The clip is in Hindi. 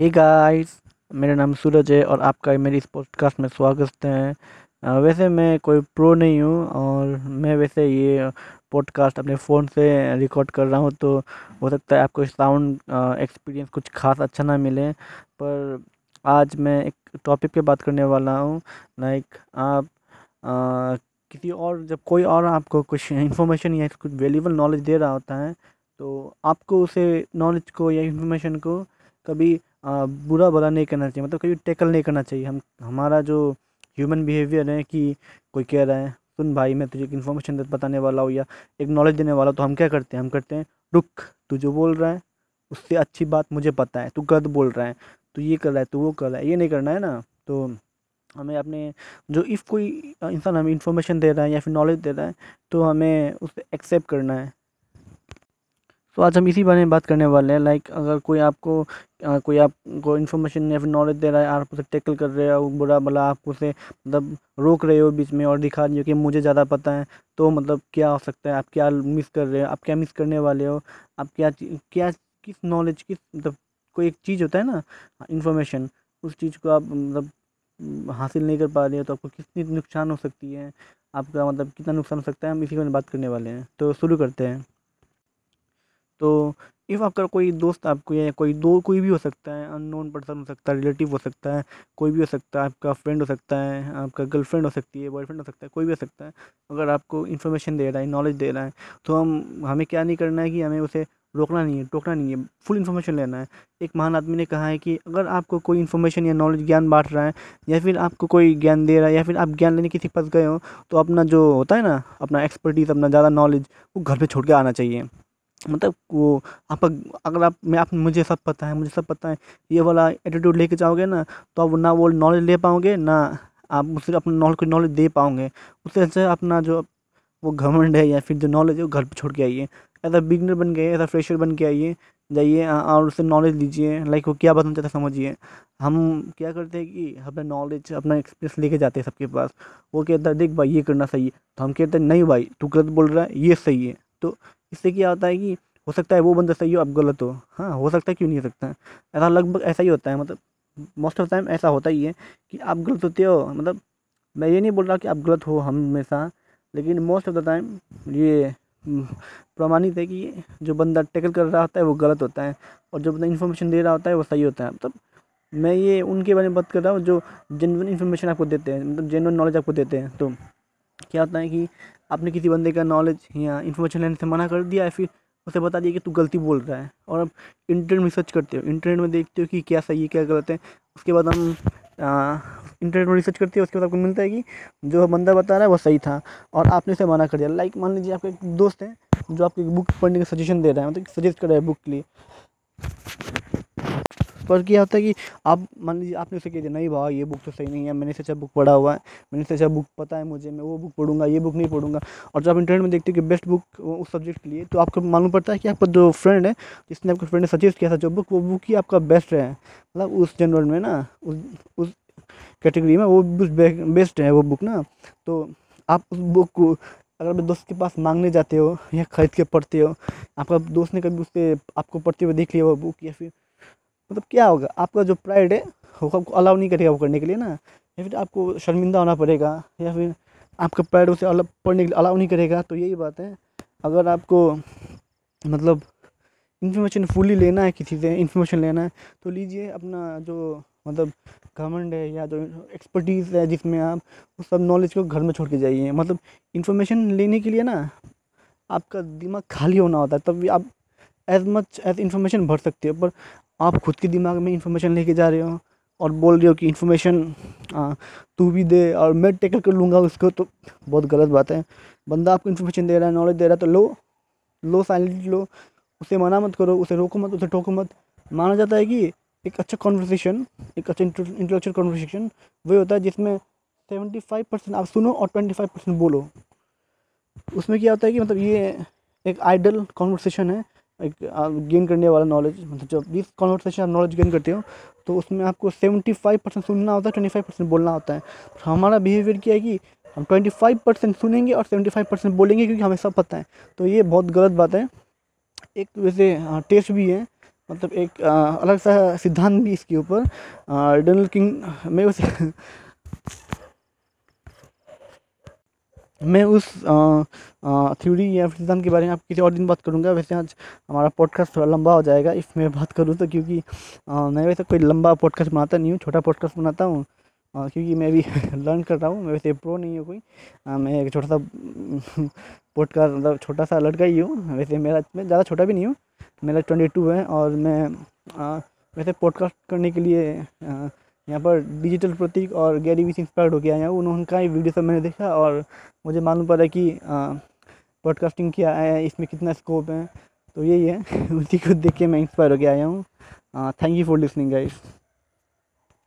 हे गाइस मेरा नाम सूरज है और आपका मेरी इस पॉडकास्ट में स्वागत है। वैसे मैं कोई प्रो नहीं हूँ और मैं वैसे ये पॉडकास्ट अपने फ़ोन से रिकॉर्ड कर रहा हूँ तो हो सकता है आपको साउंड एक्सपीरियंस कुछ खास अच्छा ना मिले। पर आज मैं एक टॉपिक पे बात करने वाला हूँ। लाइक आप किसी और, जब कोई और आपको कुछ इन्फॉर्मेशन या कुछ वैल्यूबल नॉलेज दे रहा होता है तो आपको उसे नॉलेज को या इन्फॉर्मेशन को कभी बुरा भला नहीं करना चाहिए मतलब कभी टैकल नहीं करना चाहिए। हम, हमारा जो ह्यूमन बिहेवियर है कि कोई कह रहा है, सुन भाई, मैं तुझे एक इन्फॉर्मेशन बताने वाला हूँ या एक नॉलेज देने वाला तो हम क्या करते हैं? हम करते हैं, रुक, तू जो बोल रहा है, उससे अच्छी बात मुझे पता है, तू गलत बोल रहा है, तू ये कर रहा है, तू वो कर रहा है, ये नहीं करना है ना? तो हमें अपने, जो इफ़ कोई इंसान हमें इन्फॉर्मेशन दे रहा है या फिर नॉलेज दे रहा है तो हमें उसे एक्सेप्ट करना है। तो आज हम इसी बारे में बात करने वाले हैं। लाइक अगर कोई आपको अ, कोई आपको इन्फॉर्मेशन या फिर नॉलेज दे रहा है आप उसे टैकल कर रहे हो बुरा भला आप उसे मतलब रोक रहे हो बीच में और दिखा रहे हो कि मुझे ज़्यादा पता है तो मतलब क्या हो सकता है? आप क्या मिस कर रहे हो? आप क्या मिस करने वाले हो? आप क्या क्या किस नॉलेज किस मतलब कोई एक चीज़ होता है ना इन्फॉर्मेशन उस चीज़ को आप मतलब हासिल नहीं कर पा रहे हो तो आपको कितनी नुकसान हो सकती है? आपका मतलब कितना नुकसान हो सकता है? हम इसी में बात करने वाले हैं। तो शुरू करते हैं। तो इफ़ आपका कोई दोस्त आपको या कोई दो, कोई भी हो सकता है अननोन पर्सन हो सकता है रिलेटिव हो सकता है, कोई भी हो सकता है, आपका फ्रेंड हो सकता है, आपका गर्लफ्रेंड हो सकती है बॉयफ्रेंड हो सकता है, कोई भी हो सकता है, अगर आपको इन्फॉर्मेशन दे रहा है नॉलेज दे रहा है तो हम, हमें क्या नहीं करना है कि हमें उसे रोकना नहीं है, टोकना नहीं है फुल इन्फॉर्मेशन लेना है। एक महान आदमी ने कहा है कि अगर आपको कोई इन्फॉर्मेशन या नॉलेज ज्ञान बांट रहा है, या फिर आपको कोई ज्ञान दे रहा है, या फिर आप ज्ञान लेने किसी के पास गए हो तो अपना जो होता है ना, अपना एक्सपर्टीज़ अपना ज़्यादा नॉलेज वो घर पर छोड़ के आना चाहिए। मतलब वो आप अगर आप, मैं, आप, मुझे सब पता है, मुझे सब पता है, ये वाला एटीट्यूड लेके जाओगे ना तो आप ना वो नॉलेज ले पाओगे, ना आप उससे अपना नॉलेज को नॉलेज दे पाओगे। उससे अच्छा अपना जो वो घमंड है या फिर जो नॉलेज है वो घर पर छोड़ के आइए। अ बिगनर बन एज अ फ्रेशर बन के आइए, जाइए और उससे नॉलेज लीजिए लाइक वो क्या बताना चाहता समझिए। हम क्या करते हैं कि अपना नॉलेज अपना एक्सपीरियंस लेके जाते हैं सबके पास। वो कहता है, देख भाई, ये करना सही है। तो हम कहते हैं, नहीं भाई, तू गलत बोल रहा है, ये सही है। तो इससे क्या होता है कि हो सकता है वो बंदा सही हो आप गलत हो। हाँ हो सकता है क्यों नहीं हो सकता? है ऐसा लगभग ऐसा ही होता है मतलब मोस्ट ऑफ़ टाइम ऐसा होता ही है कि आप गलत होते हो। मतलब मैं ये नहीं बोल रहा कि आप गलत हो हमेशा, लेकिन मोस्ट ऑफ़ द टाइम ये प्रमाणित है कि जो बंदा टैकल कर रहा होता है वो गलत होता है, और जो बंदा इन्फॉर्मेशन दे रहा होता है वो सही होता है। मतलब मैं ये उनके बारे में बात कर रहा हूँ जो जेनवन इन्फॉर्मेशन आपको देते हैं मतलब जेनवन नॉलेज आपको देते हैं। तो क्या होता है कि आपने किसी बंदे का नॉलेज या इन्फॉर्मेशन लेने से मना कर दिया या फिर उसे बता दिया कि तू गलती बोल रहा है? और अब इंटरनेट में सर्च करते हो। इंटरनेट में देखते हो कि क्या सही है, क्या गलत है। उसके बाद हम इंटरनेट में रिसर्च करते हो, उसके बाद आपको मिलता है कि जो बंदा बता रहा है वो सही था और आपने उसे मना कर दिया। लाइक मान लीजिए आपका एक दोस्त है जो आपको बुक पढ़ने का सजेशन दे रहा है मतलब सजेस्ट कर रहा है बुक के लिए। पर क्या होता है कि आप, मान लीजिए आपने उसे कह दिया, नहीं भाई, ये बुक तो सही नहीं है, मैंने इससे अच्छा बुक पढ़ा हुआ है, मैंने इससे अच्छा बुक पता है मुझे, मैं वो बुक पढ़ूँगा, ये बुक नहीं पढ़ूँगा। और जब आप इंटरनेट में देखते हो कि बेस्ट बुक उस सब्जेक्ट के लिए तो आपको मालूम पड़ता है कि आपका जो फ्रेंड है, जिसने आपके फ्रेंड ने सजेस्ट किया था जो बुक वो बुक ही आपका बेस्ट है। मतलब उस जनरल में ना, उस उस कैटेगरी में वो बेस्ट है वो बुक ना। तो आप उस बुक को अगर अपने दोस्त के पास मांगने जाते हो या खरीद के पढ़ते हो, आपका दोस्त ने कभी उससे, आपको पढ़ते हुए देख लिया वो बुक या फिर मतलब क्या होगा? आपका जो प्राइड है, वो आपको अलाउ नहीं करेगा वो करने के लिए ना। या फिर आपको शर्मिंदा होना पड़ेगा, या फिर आपका प्राइड उसे अलग पढ़ने के लिए अलाउ नहीं करेगा तो यही बात है। अगर आपको मतलब इन्फॉर्मेशन फुली लेना है, किसी से इन्फॉर्मेशन लेना है तो लीजिए अपना जो मतलब घमंड है या जो एक्सपर्टीज़ है जिसमें आप, उस सब नॉलेज को घर में छोड़ के जाइए। मतलब इन्फॉर्मेशन लेने के लिए ना, आपका दिमाग खाली होना होता है, तब भी आप एज मच एज इन्फॉर्मेशन भर सकते हो। पर आप खुद के दिमाग में इन्फॉर्मेशन लेके जा रहे हो और बोल रहे हो कि इन्फॉर्मेशन तू भी दे और मैं टेकल कर लूँगा उसको तो बहुत गलत बात है। बंदा आपको इन्फॉर्मेशन दे रहा है नॉलेज दे रहा है तो लो लो साइलेंट लो। उसे मना मत करो, उसे रोको मत, उसे टोको मत। माना जाता है कि एक अच्छा कॉन्वर्सेशन एक अच्छा इंटेलेक्चुअल कॉन्वर्सेशन वही होता है जिसमें सेवेंटी फाइव परसेंट आप सुनो और ट्वेंटी फाइव परसेंट बोलो। उसमें क्या होता है कि मतलब ये एक आइडल कॉन्वर्सेशन है। एक गेन करने वाला नॉलेज मतलब जब जिस कॉन्वर्सेशन आप नॉलेज गेन करते हो तो उसमें आपको सेवेंटी फाइव परसेंट सुनना होता है ट्वेंटी फाइव परसेंट बोलना होता है। तो हमारा बिहेवियर क्या है कि हम ट्वेंटी फाइव परसेंट सुनेंगे और सेवेंटी फाइव परसेंट बोलेंगे क्योंकि हमें सब पता है। तो ये बहुत गलत बात है। एक वैसे हाँ टेस्ट भी है मतलब एक अलग सा सिद्धांत भी इसके ऊपर। डोनल्ड किंग मैं उस मैं उस थ्योरी या सिद्धांत के बारे में आप किसी और दिन बात करूँगा। वैसे आज हमारा पॉडकास्ट थोड़ा लंबा हो जाएगा, इफ़ मैं बात करूँ तो क्योंकि मैं वैसे कोई लंबा पॉडकास्ट बनाता नहीं हूँ, छोटा पॉडकास्ट बनाता हूँ क्योंकि मैं अभी लर्न कर रहा हूँ। मैं वैसे प्रो नहीं हूँ कोई। मैं एक छोटा सा पॉडकास्ट मतलब छोटा सा लड़का ही हूँ। वैसे मेरा, मैं ज़्यादा छोटा भी नहीं हूँ, मेरा ट्वेंटी टू है और मैं वैसे पॉडकास्ट करने के लिए यहाँ पर डिजिटल प्रतीक और गैरी वी से इंस्पायर्ड हो आया है। उनका ही वीडियो सब मैंने देखा और मुझे मालूम पड़ा कि पॉडकास्टिंग क्या है, इसमें कितना स्कोप है। तो यही है। उसी को देख के मैं इंस्पायर हो गया आया हूँ। Thank you for listening guys